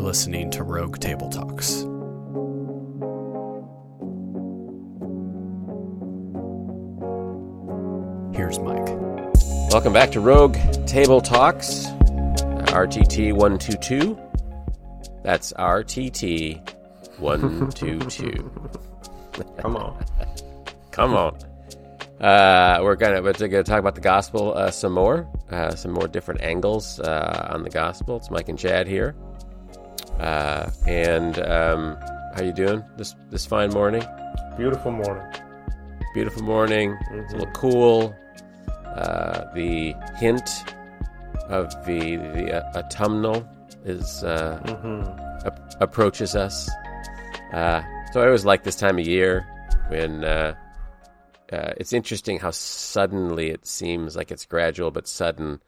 You're listening to Rogue Table Talks. Here's Mike. Welcome back to Rogue Table Talks, RTT 122. That's RTT 122. Come on. Come on. Uh, we're gonna we're gonna talk about the gospel uh, some more, uh, some more different angles uh, on the gospel. It's Mike and Chad here, uh, and um, how you doing this this fine morning? Beautiful morning. Beautiful morning. It's a little cool. Uh, the hint of the the uh, autumnal is uh, Mm-hmm. ap- approaches us. Uh, so I always like this time of year when uh, uh, it's interesting how suddenly it seems like it's gradual but sudden.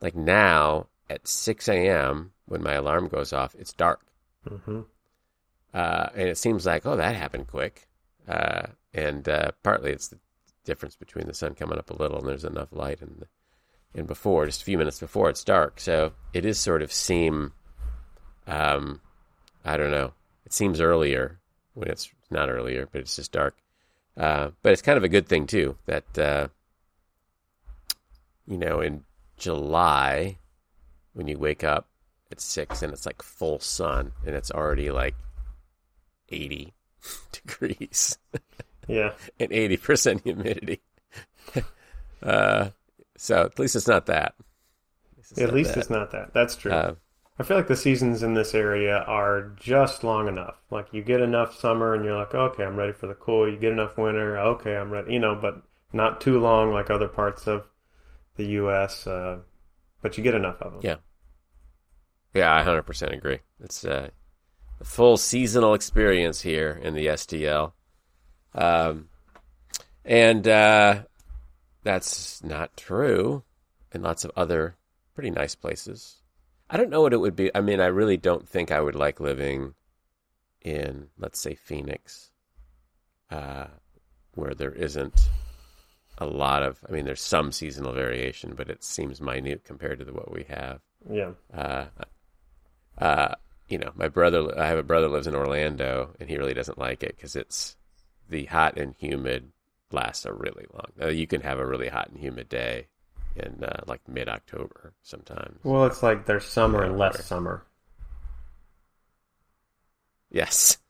Like now at 6 a.m. when my alarm goes off, it's dark. Mm-hmm. Uh, and it seems like, oh, that happened quick. Uh, and uh, partly it's the difference between the sun coming up a little and there's enough light in the, in before, just a few minutes before it's dark. So it is sort of seem, um, I don't know, it seems earlier when it's not earlier, but it's just dark. Uh, but it's kind of a good thing too that uh, you know in July when you wake up at six and it's like full sun and it's already like eighty degrees Yeah. and eighty percent humidity. uh, so at least it's not that. At not least that. it's not that. That's true. Uh, I feel like the seasons in this area are just long enough. Like you get enough summer and you're like, okay, I'm ready for the cool. You get enough winter, okay, I'm ready. You know, but not too long like other parts of the U.S. Uh, but you get enough of them. Yeah. Yeah, I 100% agree. It's uh, a full seasonal experience here in the STL. Um, and uh, that's not true in lots of other pretty nice places. I don't know what it would be. I mean, I really don't think I would like living in, let's say, Phoenix, uh, where there isn't a lot of, I mean, there's some seasonal variation, but it seems minute compared to the, what we have Yeah. uh, uh, you know, my brother, I have a brother lives in Orlando, and he really doesn't like it because it's the hot and humid lasts a really long. Uh, you can have a really hot and humid day in uh, like mid October sometimes. Well, it's like there's summer and less summer. Yes.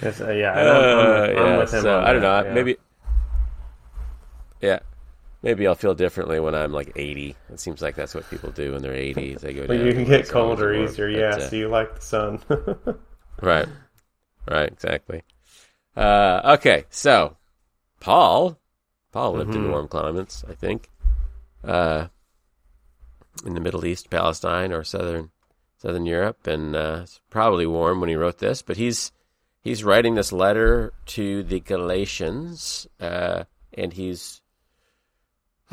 It's, uh, yeah, I'm, I'm, I'm yeah, with him. so, I don't know. yeah. Maybe. Yeah. Maybe I'll feel differently when I'm like 80. It seems like that's what people do when they're 80s. They go But down you can get colder easier. But, Yeah, uh, so you like the sun. Right. Right, exactly. Uh, okay, so Paul, Paul lived in Mhm. warm climates, I think, uh, in the Middle East, Palestine, or southern southern Europe, and uh, it's probably warm when he wrote this. But he's he's writing this letter to the Galatians, uh, and he's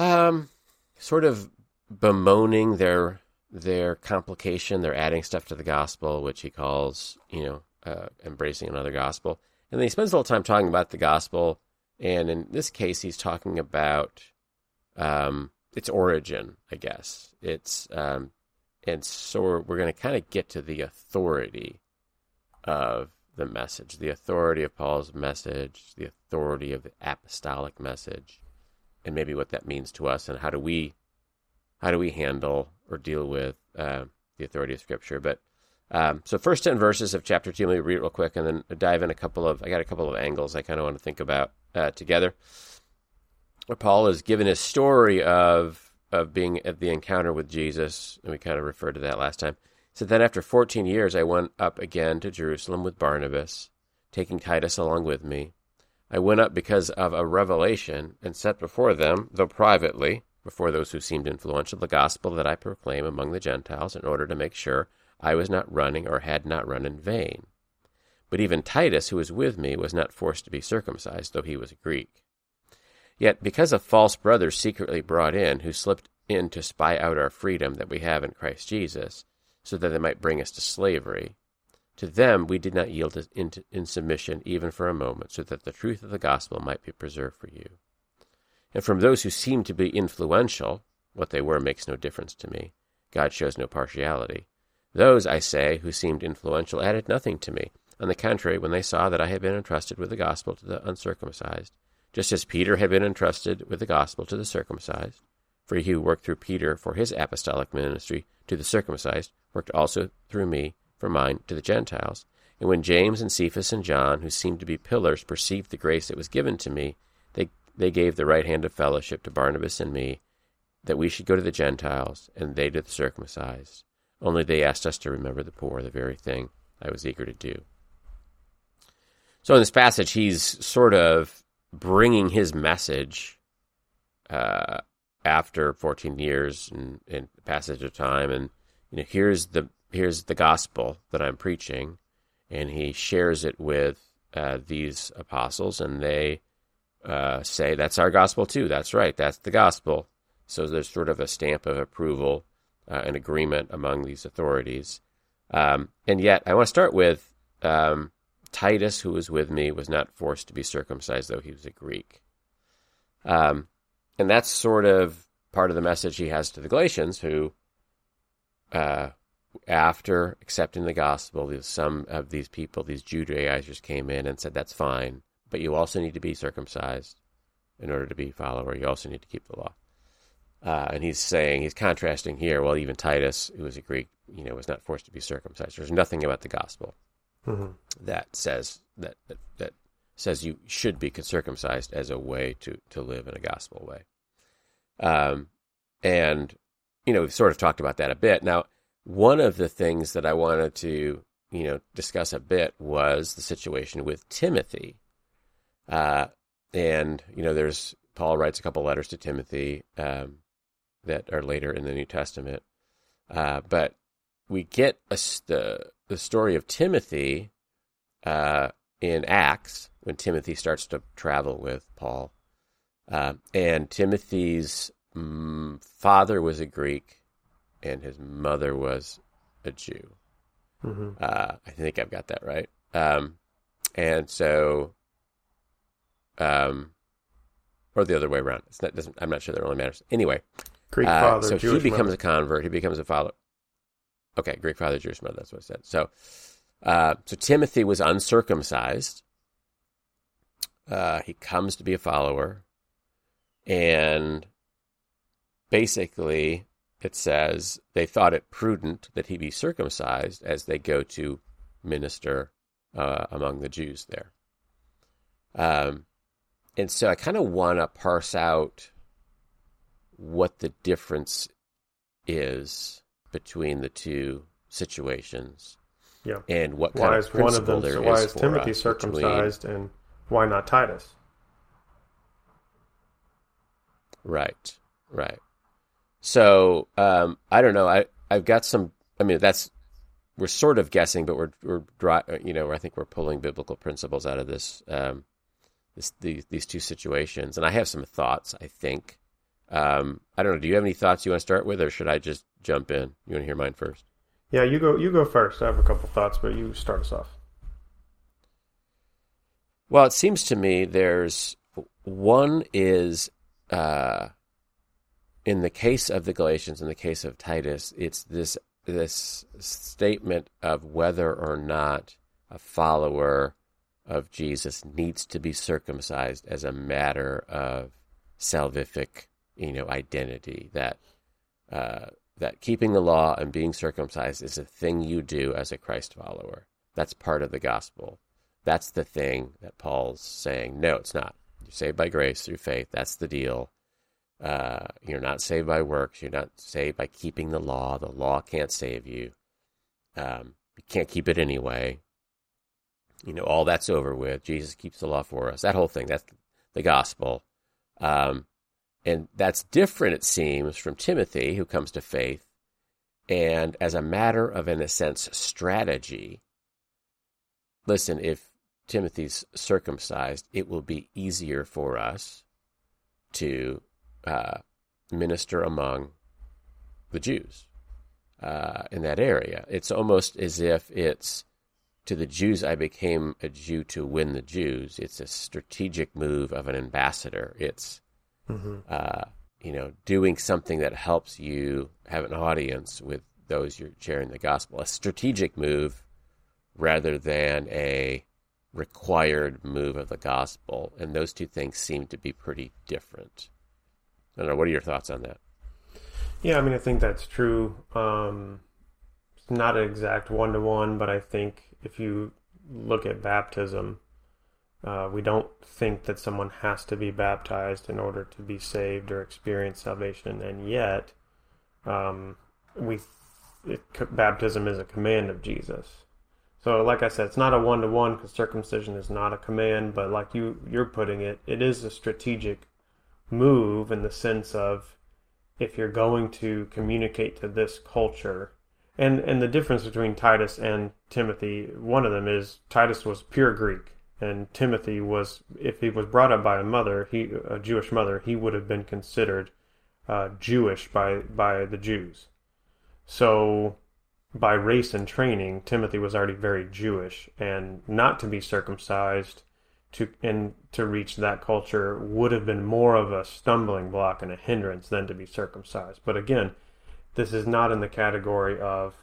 um, sort of bemoaning their their complication. They're adding stuff to the gospel, which he calls, you know, uh, embracing another gospel. And then he spends a little time talking about the gospel. And in this case, he's talking about um, its origin, I guess. It's um, and so we're, we're going to kind of get to the authority of the message, the authority of Paul's message, the authority of the apostolic message, and maybe what that means to us, and how do we how do we handle or deal with uh, the authority of Scripture? But um, so, first ten verses of chapter two. Let me read it real quick, and then dive in a couple of. I got a couple of angles I kind of want to think about uh, together. Paul is given his story of of being at the encounter with Jesus, and we kind of referred to that last time. So then, after fourteen years, I went up again to Jerusalem with Barnabas, taking Titus along with me. I went up because of a revelation and set before them, though privately, before those who seemed influential, the gospel that I proclaim among the Gentiles, in order to make sure I was not running or had not run in vain. But even Titus, who was with me, was not forced to be circumcised, though he was a Greek. Yet, because of false brothers secretly brought in, who slipped in to spy out our freedom that we have in Christ Jesus, so that they might bring us to slavery, to them we did not yield in, in submission even for a moment, so that the truth of the gospel might be preserved for you. And from those who seemed to be influential, what they were makes no difference to me. God shows no partiality. Those, I say, who seemed influential added nothing to me. On the contrary, when they saw that I had been entrusted with the gospel to the uncircumcised, just as Peter had been entrusted with the gospel to the circumcised, for he who worked through Peter for his apostolic ministry to the circumcised worked also through me for mine to the Gentiles. And when James and Cephas and John, who seemed to be pillars, perceived the grace that was given to me, they, they gave the right hand of fellowship to Barnabas and me, that we should go to the Gentiles, and they to the circumcised. Only they asked us to remember the poor, the very thing I was eager to do. So in this passage, he's sort of bringing his message uh, after 14 years and, and passage of time, and you know, here's the here's the gospel that I'm preaching, and he shares it with uh, these apostles, and they uh, say that's our gospel too. That's right, that's the gospel. So there's sort of a stamp of approval uh, and agreement among these authorities. Um, and yet, I want to start with um, Titus, who was with me, was not forced to be circumcised, though he was a Greek. Um, and that's sort of part of the message he has to the Galatians, who, uh, after accepting the gospel, some of these people, these Judaizers, came in and said, That's fine, but you also need to be circumcised in order to be a follower. You also need to keep the law. Uh, and he's saying, he's contrasting here, well, even Titus, who was a Greek, you know, was not forced to be circumcised. There's nothing about the gospel mm-hmm. that says that, that, that says you should be circumcised as a way to, to live in a gospel way. Um, and, you know, we've sort of talked about that a bit. Now, one of the things that I wanted to, you know, discuss a bit was the situation with Timothy. Uh, and, you know, there's, Paul writes a couple letters to Timothy. Um, that are later in the New Testament. Uh, but we get a, the the story of Timothy uh, in Acts when Timothy starts to travel with Paul, uh, and Timothy's mm, father was a Greek, and his mother was a Jew. Mm-hmm. Uh, I think I've got that right. Um, and so, um, or the other way around. It's not, doesn't, I'm not sure that really matters. Anyway, Greek father, uh, father, so Jewish he becomes mother. a convert. He becomes a follower. Okay, Greek father, Jewish mother. That's what I said. So, uh, so Timothy was uncircumcised. Uh, he comes to be a follower, and basically, it says they thought it prudent that he be circumcised as they go to minister uh, among the Jews there. Um, and so I kind of want to parse out what the difference is between the two situations. Yeah. And what why kind is of one of them, there so is why is for Timothy circumcised between, and why not Titus? Right. Right. So um, I don't know. I I've got some. I mean, that's we're sort of guessing, but we're we're dry, you know I think we're pulling biblical principles out of this um, this these, these two situations, and I have some thoughts. I think um, I don't know. Do you have any thoughts you want to start with, or should I just jump in? You want to hear mine first? Yeah, you go. You go first. I have a couple thoughts, but you start us off. Well, it seems to me there's one is uh, in the case of the Galatians, in the case of Titus, it's this this statement of whether or not a follower of Jesus needs to be circumcised as a matter of salvific you know identity that uh, that keeping the law and being circumcised is a thing you do as a Christ follower. That's part of the gospel. That's the thing that Paul's saying. No, it's not. You're saved by grace through faith. That's the deal. Uh, you're not saved by works. You're not saved by keeping the law. The law can't save you. Um, you can't keep it anyway. You know, all that's over with. Jesus keeps the law for us. That whole thing. That's the gospel. Um, and that's different, it seems, from Timothy, who comes to faith. And as a matter of, in a sense, strategy, listen, if Timothy's circumcised, it will be easier for us to uh, minister among the Jews uh, in that area. It's almost as if it's to the Jews, I became a Jew to win the Jews. It's a strategic move of an ambassador. It's mm-hmm. uh, you know, doing something that helps you have an audience with those you're sharing the gospel. A strategic move rather than a required move of the gospel. And those two things seem to be pretty different. I don't know. What are your thoughts on that? Yeah, I mean, I think that's true. Um, it's not an exact one to one, but I think if you look at baptism, uh, we don't think that someone has to be baptized in order to be saved or experience salvation, and yet, um, we it, baptism is a command of Jesus. So, like I said, it's not a one to one because circumcision is not a command, but like you you're putting it, it is a strategic move in the sense of if you're going to communicate to this culture. And and the difference between Titus and Timothy one of them is Titus was pure Greek and Timothy was if he was brought up by a mother he a Jewish mother he would have been considered uh, Jewish by by the Jews. So by race and training Timothy was already very Jewish and not to be circumcised to and to reach that culture would have been more of a stumbling block and a hindrance than to be circumcised. But again, this is not in the category of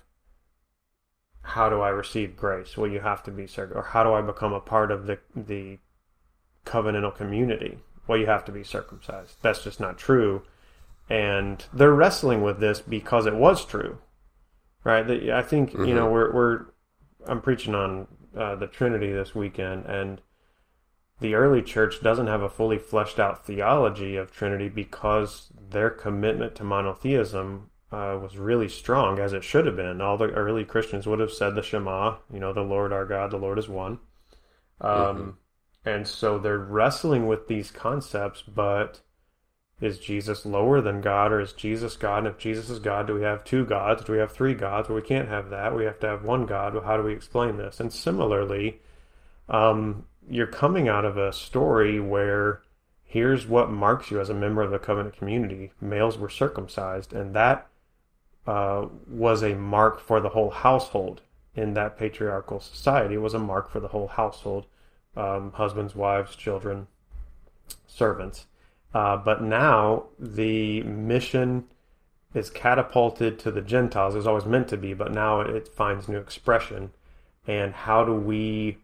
how do I receive grace? Well, you have to be circumcised, or how do I become a part of the the covenantal community? Well, you have to be circumcised. That's just not true, and they're wrestling with this because it was true, right? I think mm-hmm. you know we're we're I'm preaching on uh, the Trinity this weekend, and the early church doesn't have a fully fleshed out theology of Trinity because their commitment to monotheism uh, was really strong, as it should have been. All the early Christians would have said the Shema, you know, the Lord our God, the Lord is one. Um, mm-hmm. And so they're wrestling with these concepts, but is Jesus lower than God or is Jesus God? And if Jesus is God, do we have two gods? Do we have three gods? Well, we can't have that. We have to have one God. Well, how do we explain this? And similarly, um, you're coming out of a story where here's what marks you as a member of the covenant community. Males were circumcised and that uh, was a mark for the whole household in that patriarchal society. It was a mark for the whole household um, husbands wives children servants. Uh, but now the mission is catapulted to the gentiles it was always meant to be but now it finds new expression. And how do we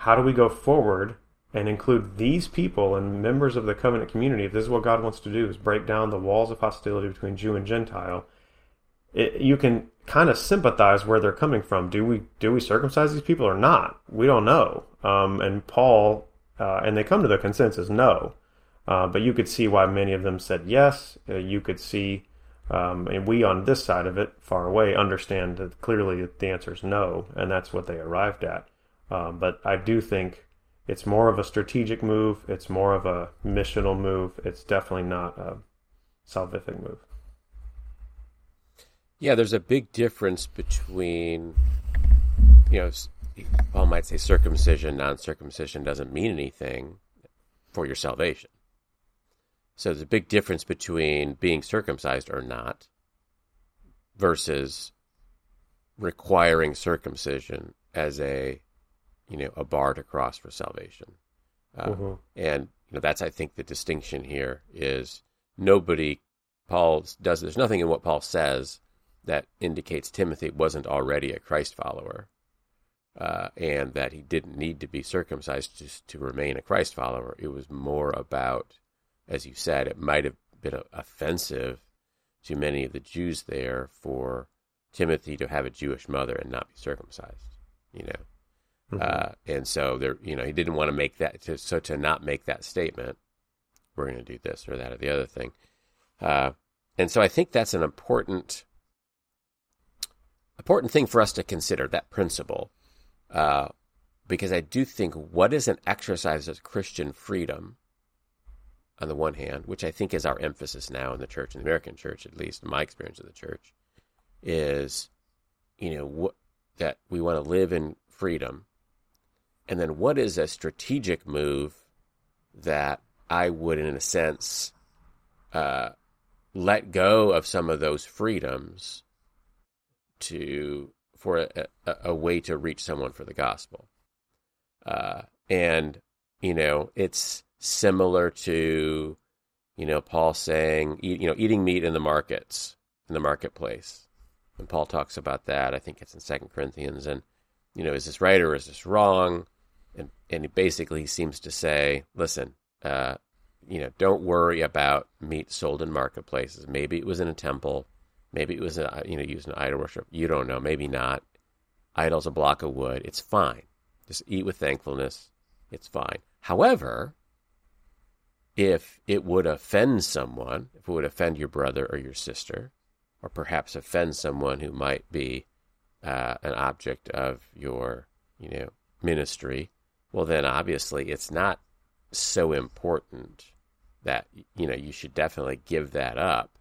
how do we go forward and include these people and members of the covenant community? If this is what God wants to do, is break down the walls of hostility between Jew and Gentile. It, you can kind of sympathize where they're coming from. Do we do we circumcise these people or not? We don't know. Um, and Paul uh, and they come to the consensus no. Uh, but you could see why many of them said yes. Uh, you could see, um, and we on this side of it, far away, understand that clearly the answer is no, and that's what they arrived at. Um, but I do think it's more of a strategic move. It's more of a missional move. It's definitely not a salvific move. Yeah, there's a big difference between, you know, Paul might say circumcision, non circumcision doesn't mean anything for your salvation. So there's a big difference between being circumcised or not versus requiring circumcision as a you know, a bar to cross for salvation. Uh, mm-hmm. And you know, that's I think the distinction here is nobody Paul does. There's nothing in what Paul says that indicates Timothy wasn't already a Christ follower, uh, and that he didn't need to be circumcised just to remain a Christ follower. It was more about, as you said, it might have been offensive to many of the Jews there for Timothy to have a Jewish mother and not be circumcised. You know, Mm-hmm. Uh, and so there, you know, he didn't want to make that. To, so to not make that statement, we're going to do this or that or the other thing. Uh, and so I think that's an important, important thing for us to consider that principle, uh, because I do think what is an exercise of Christian freedom, on the one hand, which I think is our emphasis now in the church, in the American church, at least in my experience of the church, is, you know, that we want to live in freedom and then what is a strategic move that I would, in a sense, uh, let go of some of those freedoms to for a, a, a way to reach someone for the gospel. Uh, and you know, it's similar to you know Paul saying, you know, eating meat in the markets in the marketplace. and Paul talks about that. I think it's in Second Corinthians, and you know, is this right or is this wrong? And and he seems to say, listen, uh, you know, don't worry about meat sold in marketplaces. Maybe it was in a temple, maybe it was a, you know used in idol worship. You don't know, maybe not. Idol's a block of wood. It's fine. Just eat with thankfulness. It's fine. However, if it would offend someone, if it would offend your brother or your sister, or perhaps offend someone who might be uh, an object of your, you know, ministry, well, then obviously it's not so important that you know you should definitely give that up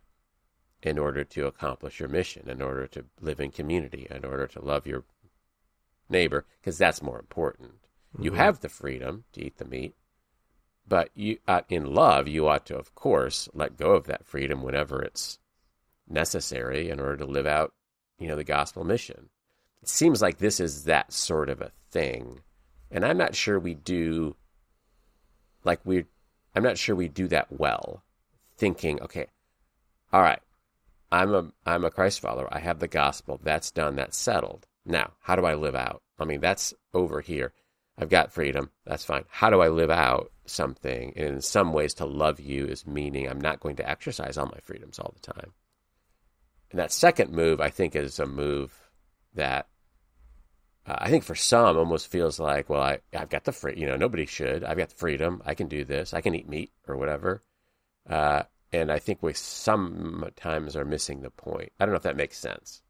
in order to accomplish your mission, in order to live in community, in order to love your neighbor, because that's more important. Mm-hmm. You have the freedom to eat the meat, but you, uh, in love, you ought to, of course, let go of that freedom whenever it's necessary in order to live out, you know, the gospel mission. It seems like this is that sort of a thing, and I'm not sure we do. Like we, I'm not sure we do that well. Thinking, okay, all right, I'm a I'm a Christ follower. I have the gospel. That's done. That's settled. Now, how do I live out? I mean, that's over here. I've got freedom. That's fine. How do I live out something? And in some ways, to love you is meaning I'm not going to exercise all my freedoms all the time. And that second move, I think, is a move that uh, I think for some almost feels like, well, I, I've got the free, you know, nobody should. I've got the freedom. I can do this. I can eat meat or whatever. Uh, and I think we sometimes are missing the point. I don't know if that makes sense.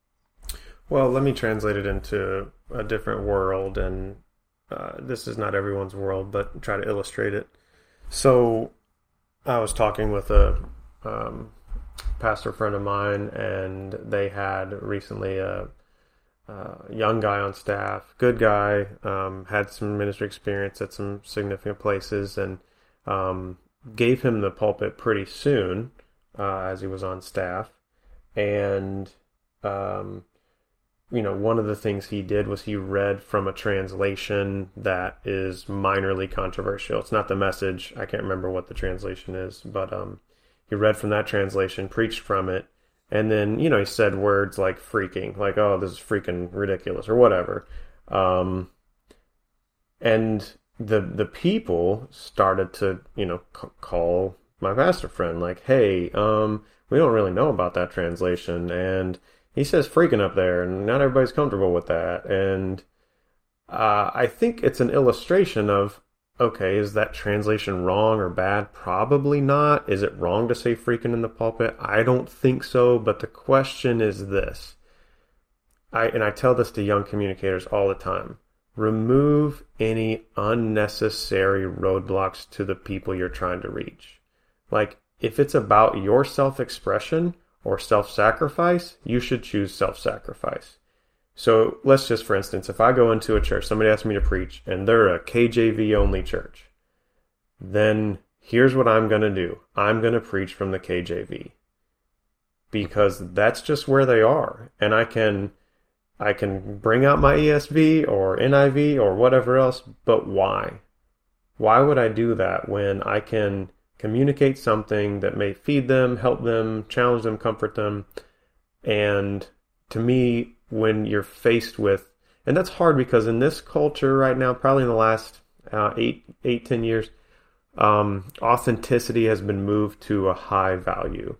Well, let me translate it into a different world, and uh, this is not everyone's world, but try to illustrate it. So, I was talking with a um, pastor friend of mine, and they had recently a, a young guy on staff, good guy, um, had some ministry experience at some significant places, and um, gave him the pulpit pretty soon uh, as he was on staff, and um, you know, one of the things he did was he read from a translation that is minorly controversial. It's not the message. I can't remember what the translation is, but um, he read from that translation, preached from it, and then you know he said words like freaking, like oh this is freaking ridiculous or whatever. Um, and the the people started to you know c- call my pastor friend like, hey, um, we don't really know about that translation and he says freaking up there, and not everybody's comfortable with that. And uh, I think it's an illustration of okay, is that translation wrong or bad? Probably not. Is it wrong to say freaking in the pulpit? I don't think so. But the question is this. I and I tell this to young communicators all the time. Remove any unnecessary roadblocks to the people you're trying to reach. Like if it's about your self-expression, or self sacrifice, you should choose self sacrifice. So let's just, for instance, if I go into a church, somebody asks me to preach, and they're a KJV only church, then here's what I'm going to do I'm going to preach from the KJV because that's just where they are. And I can. I can bring out my ESV or NIV or whatever else, but why? Why would I do that when I can communicate something that may feed them, help them, challenge them, comfort them. And to me, when you're faced with, and that's hard because in this culture right now, probably in the last uh, eight, eight, ten years, um, authenticity has been moved to a high value.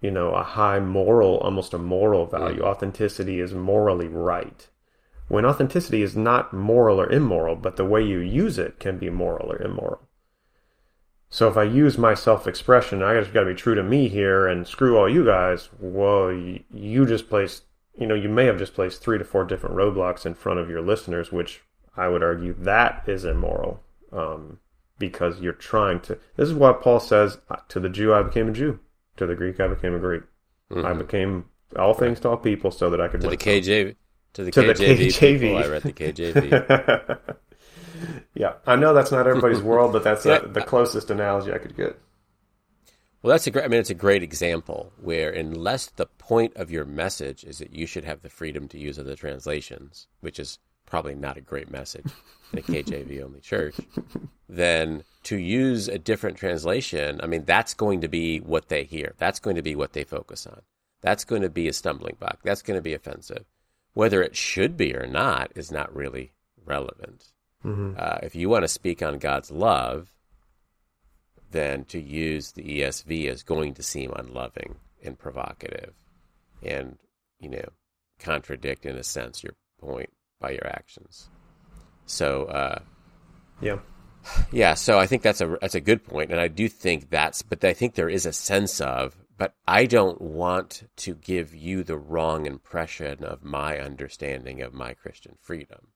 You know, a high moral, almost a moral value. Mm. Authenticity is morally right. When authenticity is not moral or immoral, but the way you use it can be moral or immoral. So if I use my self-expression, I just got to be true to me here and screw all you guys. Well, you just placed, you know, you may have just placed three to four different roadblocks in front of your listeners, which I would argue that is immoral, um, because you're trying to. This is why Paul says, "To the Jew, I became a Jew; to the Greek, I became a Greek. Mm-hmm. I became all things to all people, so that I could." To the KJV, to the to KJV, the KJV. People, I read the KJV. yeah, I know that's not everybody's world, but that's a, the closest analogy I could get. Well, that's a great. I mean, it's a great example where, unless the point of your message is that you should have the freedom to use other translations, which is probably not a great message in a KJV only church, then to use a different translation, I mean, that's going to be what they hear. That's going to be what they focus on. that's going to be a stumbling block. That's going to be offensive. Whether it should be or not is not really relevant. Mm-hmm. Uh, if you want to speak on God's love, then to use the ESV is going to seem unloving and provocative and, you know, contradict in a sense your point by your actions. So, uh, Yeah. yeah, so I think that's a that's a good point, and I do think that's. But I think there is a sense of, but I don't want to give you the wrong impression of my understanding of my Christian freedom,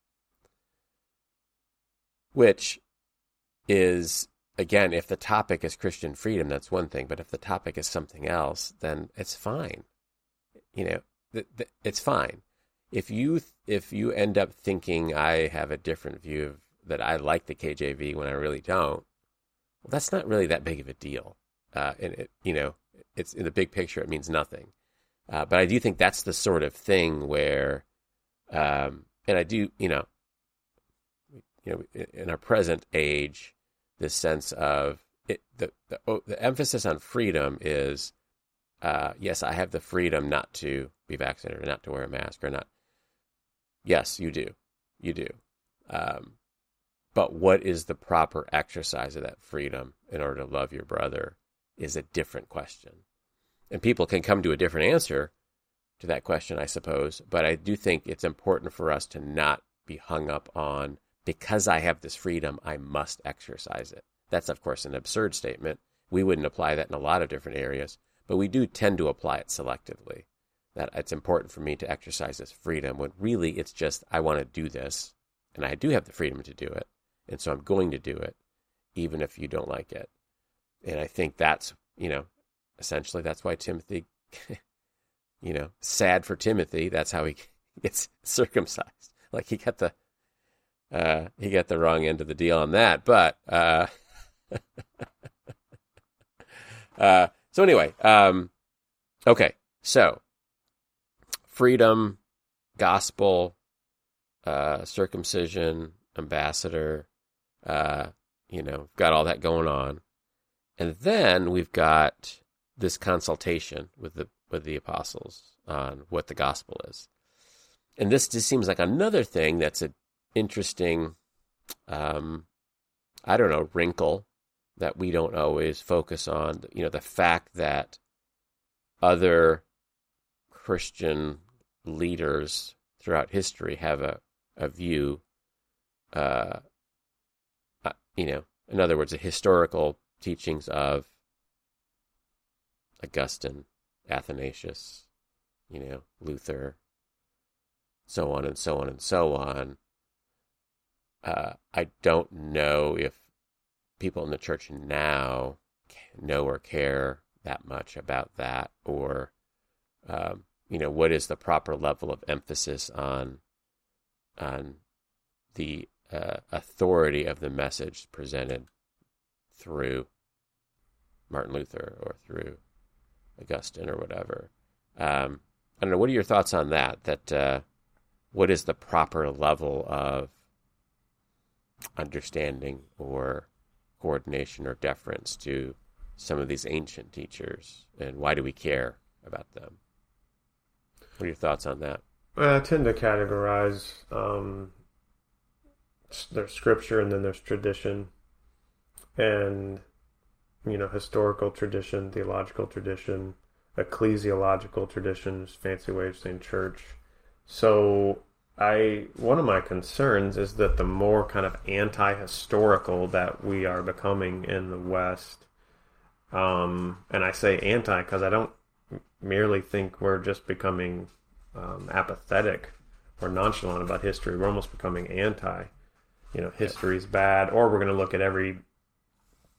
which is again, if the topic is Christian freedom, that's one thing, but if the topic is something else, then it's fine. You know, th- th- it's fine. If you if you end up thinking I have a different view of that I like the KJV when I really don't, well, that's not really that big of a deal. Uh, and it, you know, it's in the big picture, it means nothing. Uh, but I do think that's the sort of thing where, um, and I do, you know, you know, in our present age, this sense of it, the the, oh, the emphasis on freedom is, uh, yes, I have the freedom not to be vaccinated or not to wear a mask or not. Yes, you do, you do. Um, but what is the proper exercise of that freedom in order to love your brother is a different question. And people can come to a different answer to that question, I suppose. But I do think it's important for us to not be hung up on because I have this freedom, I must exercise it. That's, of course, an absurd statement. We wouldn't apply that in a lot of different areas, but we do tend to apply it selectively. That it's important for me to exercise this freedom when really it's just, I want to do this, and I do have the freedom to do it. And so I'm going to do it, even if you don't like it. And I think that's, you know, essentially that's why Timothy, you know, sad for Timothy. That's how he gets circumcised. Like he got the, uh, he got the wrong end of the deal on that. But, uh, uh, so anyway, um, okay. So freedom, gospel, uh, circumcision, ambassador, uh, you know, got all that going on. And then we've got this consultation with the with the apostles on what the gospel is. And this just seems like another thing that's an interesting um, I don't know, wrinkle that we don't always focus on. You know, the fact that other Christian leaders throughout history have a, a view uh, you know, in other words, the historical teachings of Augustine, Athanasius, you know, Luther, so on and so on and so on. Uh, I don't know if people in the church now know or care that much about that, or um, you know, what is the proper level of emphasis on on the uh, authority of the message presented through Martin Luther or through Augustine or whatever. Um, I don't know. What are your thoughts on that? That uh, what is the proper level of understanding or coordination or deference to some of these ancient teachers, and why do we care about them? What are your thoughts on that? I tend to categorize um, there's scripture and then there's tradition and you know historical tradition theological tradition ecclesiological traditions fancy way of saying church so i one of my concerns is that the more kind of anti-historical that we are becoming in the west um, and i say anti because i don't merely think we're just becoming um, apathetic or nonchalant about history. We're almost becoming anti you know history's bad or we're going to look at every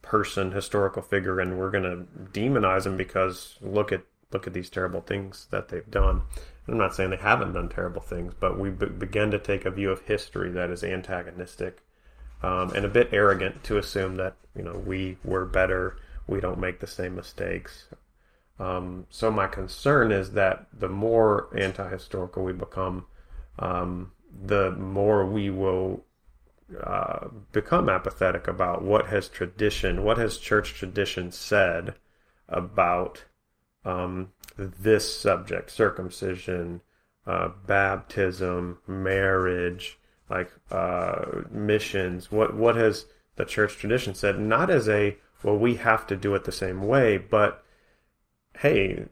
person historical figure and we're going to demonize them because look at look at these terrible things that they've done i'm not saying they haven't done terrible things but we be- begin to take a view of history that is antagonistic um, and a bit arrogant to assume that you know we were better we don't make the same mistakes. Um, so my concern is that the more anti-historical we become um, the more we will uh, become apathetic about what has tradition, what has church tradition said about um, this subject, circumcision, uh, baptism, marriage, like uh, missions. What what has the church tradition said? Not as a well, we have to do it the same way, but hey,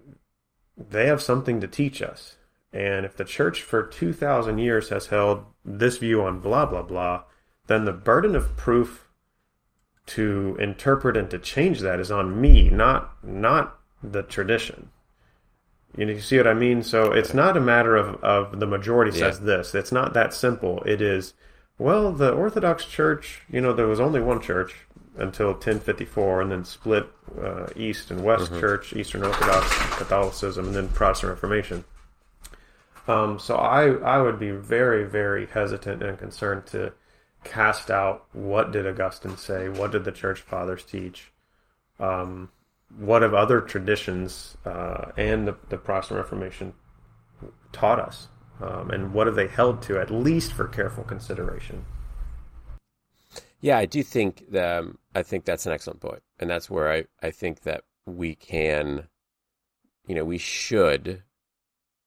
they have something to teach us. And if the church for 2,000 years has held this view on blah, blah, blah, then the burden of proof to interpret and to change that is on me, not, not the tradition. You, know, you see what I mean? So it's not a matter of, of the majority says Yeah. this. It's not that simple. It is, well, the Orthodox Church, you know, there was only one church until 1054 and then split uh, East and West Church, Eastern Orthodox, Catholicism, and then Protestant Reformation. Um, so I, I would be very, very hesitant and concerned to cast out what did Augustine say, what did the church fathers teach, um, what have other traditions uh, and the, the Protestant Reformation taught us, um, and what have they held to, at least for careful consideration. Yeah, I do think that, um, I think that's an excellent point, and that's where I, I think that we can, you know, we should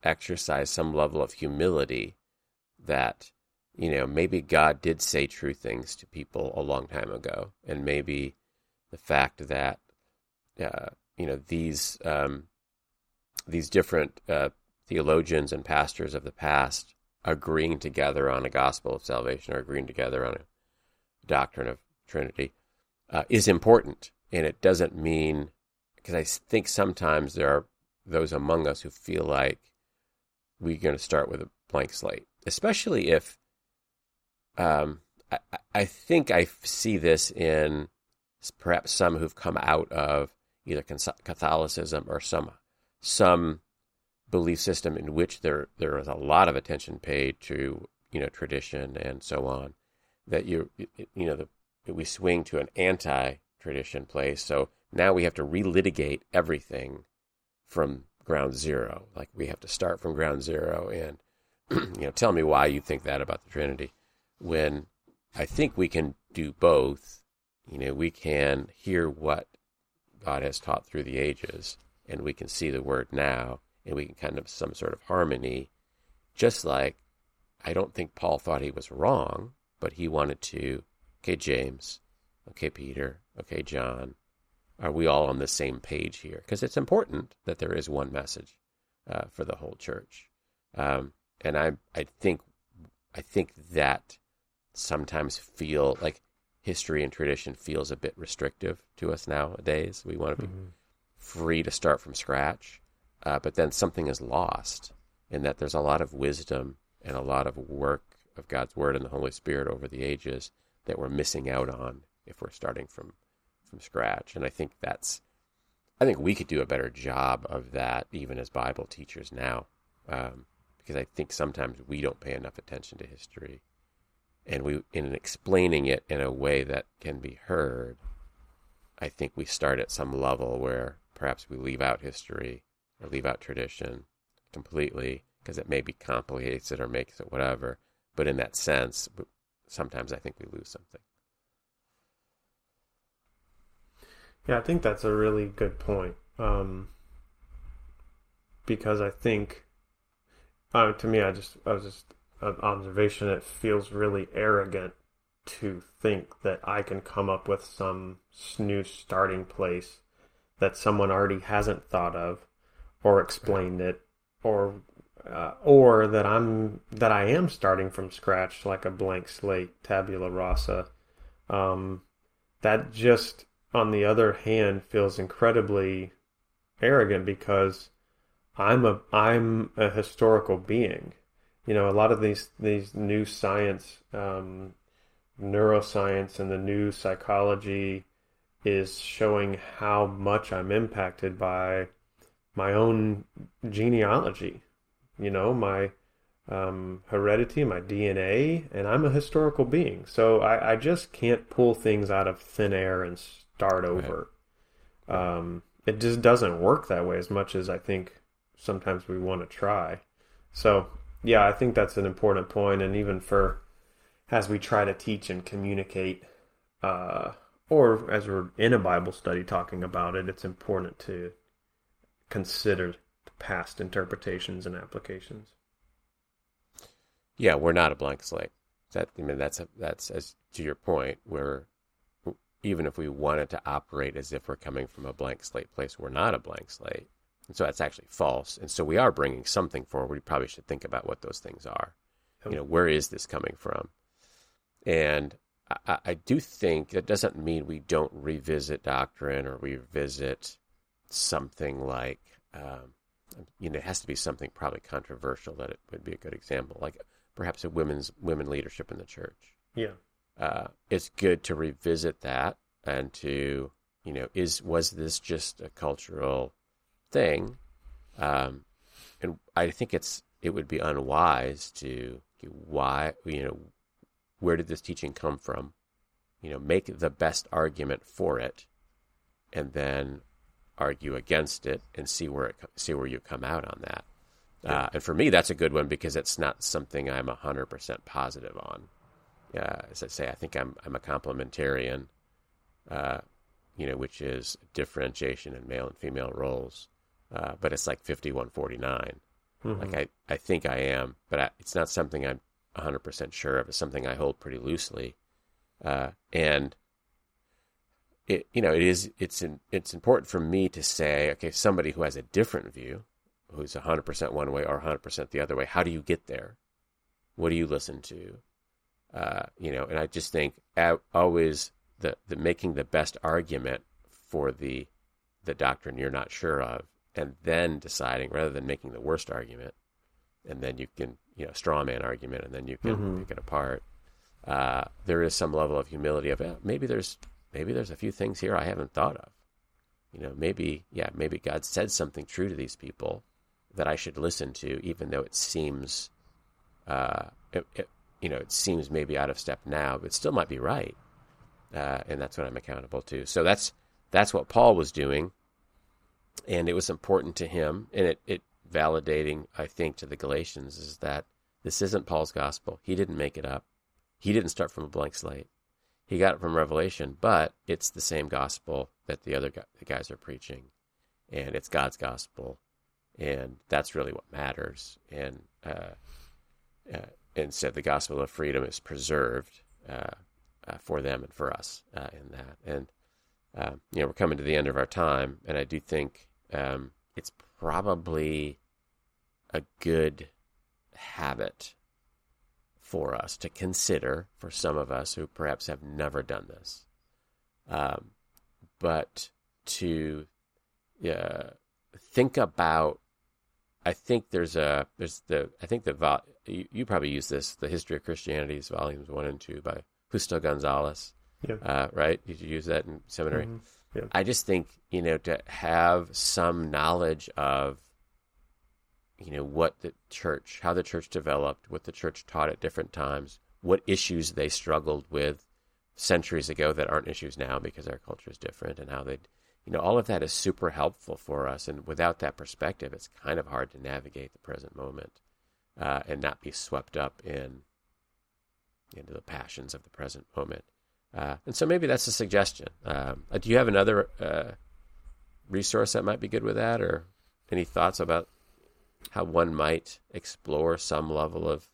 exercise some level of humility that, you know, maybe God did say true things to people a long time ago, and maybe the fact that, uh, you know, these um, these different uh, theologians and pastors of the past agreeing together on a gospel of salvation or agreeing together on a doctrine of Trinity uh, is important, and it doesn't mean because I think sometimes there are those among us who feel like we're going to start with a blank slate, especially if um, I, I think I see this in perhaps some who've come out of either Catholicism or some some belief system in which there there is a lot of attention paid to you know tradition and so on that you you know the, we swing to an anti-tradition place. So now we have to relitigate everything from ground zero. Like we have to start from ground zero and you know tell me why you think that about the Trinity. When I think we can do both. You know, we can hear what God has taught through the ages, and we can see the Word now, and we can kind of some sort of harmony. Just like I don't think Paul thought he was wrong but he wanted to, okay, James, okay, Peter, okay, John, are we all on the same page here? Because it's important that there is one message uh, for the whole church, um, and I, I think, I think that sometimes feel like history and tradition feels a bit restrictive to us nowadays. We want to be Mhm. free to start from scratch, uh, but then something is lost in that there's a lot of wisdom and a lot of work of God's Word and the Holy Spirit over the ages that we're missing out on if we're starting from from scratch. And I think that's I think we could do a better job of that even as Bible teachers now, um, because I think sometimes we don't pay enough attention to history, and we in explaining it in a way that can be heard. I think we start at some level where perhaps we leave out history or leave out tradition completely because it maybe complicates it or makes it whatever. But in that sense, sometimes I think we lose something. Yeah, I think that's a really good point. Um, because I think, uh, to me, I just, I was just an observation. It feels really arrogant to think that I can come up with some new starting place that someone already hasn't thought of, or explained it, or uh, or that I'm that I am starting from scratch like a blank slate, tabula rasa. Um, that just on the other hand feels incredibly arrogant because I'm a I'm a historical being. You know, a lot of these these new science, um, neuroscience, and the new psychology is showing how much I'm impacted by my own genealogy. You know, my um, heredity, my DNA, and I'm a historical being. So I, I just can't pull things out of thin air and start over. Um, it just doesn't work that way as much as I think sometimes we want to try. So yeah, I think that's an important point, and even for as we try to teach and communicate, uh, or as we're in a Bible study talking about it, it's important to consider past interpretations and applications. Yeah, we're not a blank slate. That I mean, that's a, that's as to your point. We're even if we wanted to operate as if we're coming from a blank slate place, we're not a blank slate. And so that's actually false. And so we are bringing something forward. We probably should think about what those things are. Yep. You know, where is this coming from? And I, I do think that doesn't mean we don't revisit doctrine or revisit something like, um, you know, it has to be something probably controversial that it would be a good example, like perhaps a women's women leadership in the church. Yeah. Uh, it's good to revisit that and to, you know, is was this just a cultural thing? Um, and I think it's it would be unwise to why you know where did this teaching come from? You know, make the best argument for it, and then argue against it and see where it see where you come out on that. Uh, and for me, that's a good one because it's not something I'm hundred percent positive on. Uh, as I say, I think I'm I'm a complementarian, uh, you know, which is differentiation in male and female roles. Uh, but it's like 5149. Mhm. Like I, I think I am, but I, it's not something I'm 100% sure of. It's something I hold pretty loosely. Uh, and it, you know, it is, it's, in, it's important for me to say, okay, somebody who has a different view, who's 100% one way or 100% the other way, how do you get there? What do you listen to? Uh, you know, and I just think always the, the making the best argument for the, the doctrine you're not sure of, and then deciding rather than making the worst argument, and then you can, you know, straw man argument, and then you can Mhm. pick it apart. Uh, there is some level of humility of eh, maybe there's maybe there's a few things here I haven't thought of. You know, maybe yeah, maybe God said something true to these people that I should listen to, even though it seems, uh, it, it, you know, it seems maybe out of step now, but still might be right. Uh, and that's what I'm accountable to. So that's that's what Paul was doing, and it was important to him, and it, it validating, I think, to the Galatians is that this isn't Paul's gospel. He didn't make it up. He didn't start from a blank slate. He got it from Revelation, but it's the same gospel that the other guys are preaching, and it's God's gospel, and that's really what matters. And uh, uh, and so the gospel of freedom is preserved uh, uh, for them and for us uh, in that. And um, you know, we're coming to the end of our time, and I do think um, it's probably a good habit for us to consider for some of us who perhaps have never done this, um, but to uh, think about. I think there's a there's the I think the you, you probably use this the history of Christianity's volumes one and two by Justo Gonzalez, Yeah. uh, right? Did you use that in seminary? Mhm. Yeah. I just think you know to have some knowledge of you know what the church, how the church developed, what the church taught at different times, what issues they struggled with centuries ago that aren't issues now because our culture is different, and how they, you know, all of that is super helpful for us. And without that perspective, it's kind of hard to navigate the present moment uh, and not be swept up in into the passions of the present moment. Uh, and so maybe that's a suggestion. Um, uh, do you have another uh, resource that might be good with that, or any thoughts about how one might explore some level of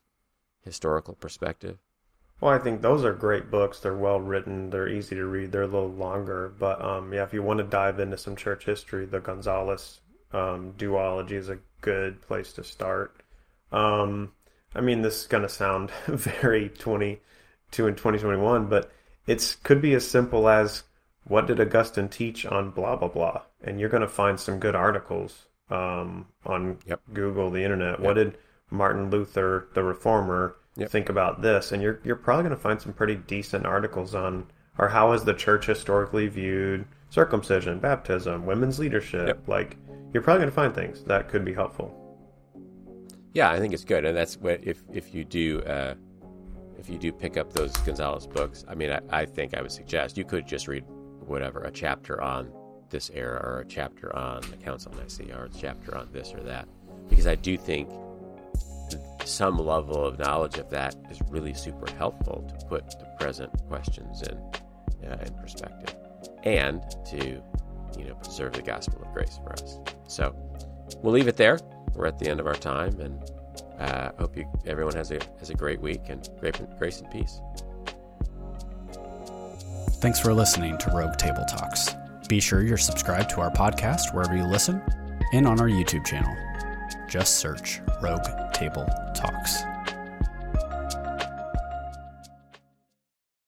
historical perspective? Well, I think those are great books. They're well written. They're easy to read. They're a little longer, but um, yeah, if you want to dive into some church history, the Gonzalez um, duology is a good place to start. Um, I mean, this is going to sound very 22 and 2021, but it's could be as simple as what did Augustine teach on blah blah blah, and you're going to find some good articles um, on Yep. Google, the internet. What did Martin Luther, the Reformer, Yep. think about this? And you're you're probably going to find some pretty decent articles on or how has the church historically viewed circumcision, baptism, women's leadership. Yep. Like you're probably going to find things that could be helpful. Yeah, I think it's good, and that's what if if you do uh, if you do pick up those Gonzalez books. I mean, I, I think I would suggest you could just read whatever a chapter on this era, or a chapter on the Council of Nicaea, or a chapter on this or that, because I do think some level of knowledge of that is really super helpful to put the present questions in uh, in perspective, and to you know preserve the gospel of grace for us. So we'll leave it there. We're at the end of our time, and uh, hope you everyone has a has a great week and grace and peace. Thanks for listening to Rogue Table Talks. Be sure you're subscribed to our podcast wherever you listen and on our YouTube channel. Just search Rogue Table Talks.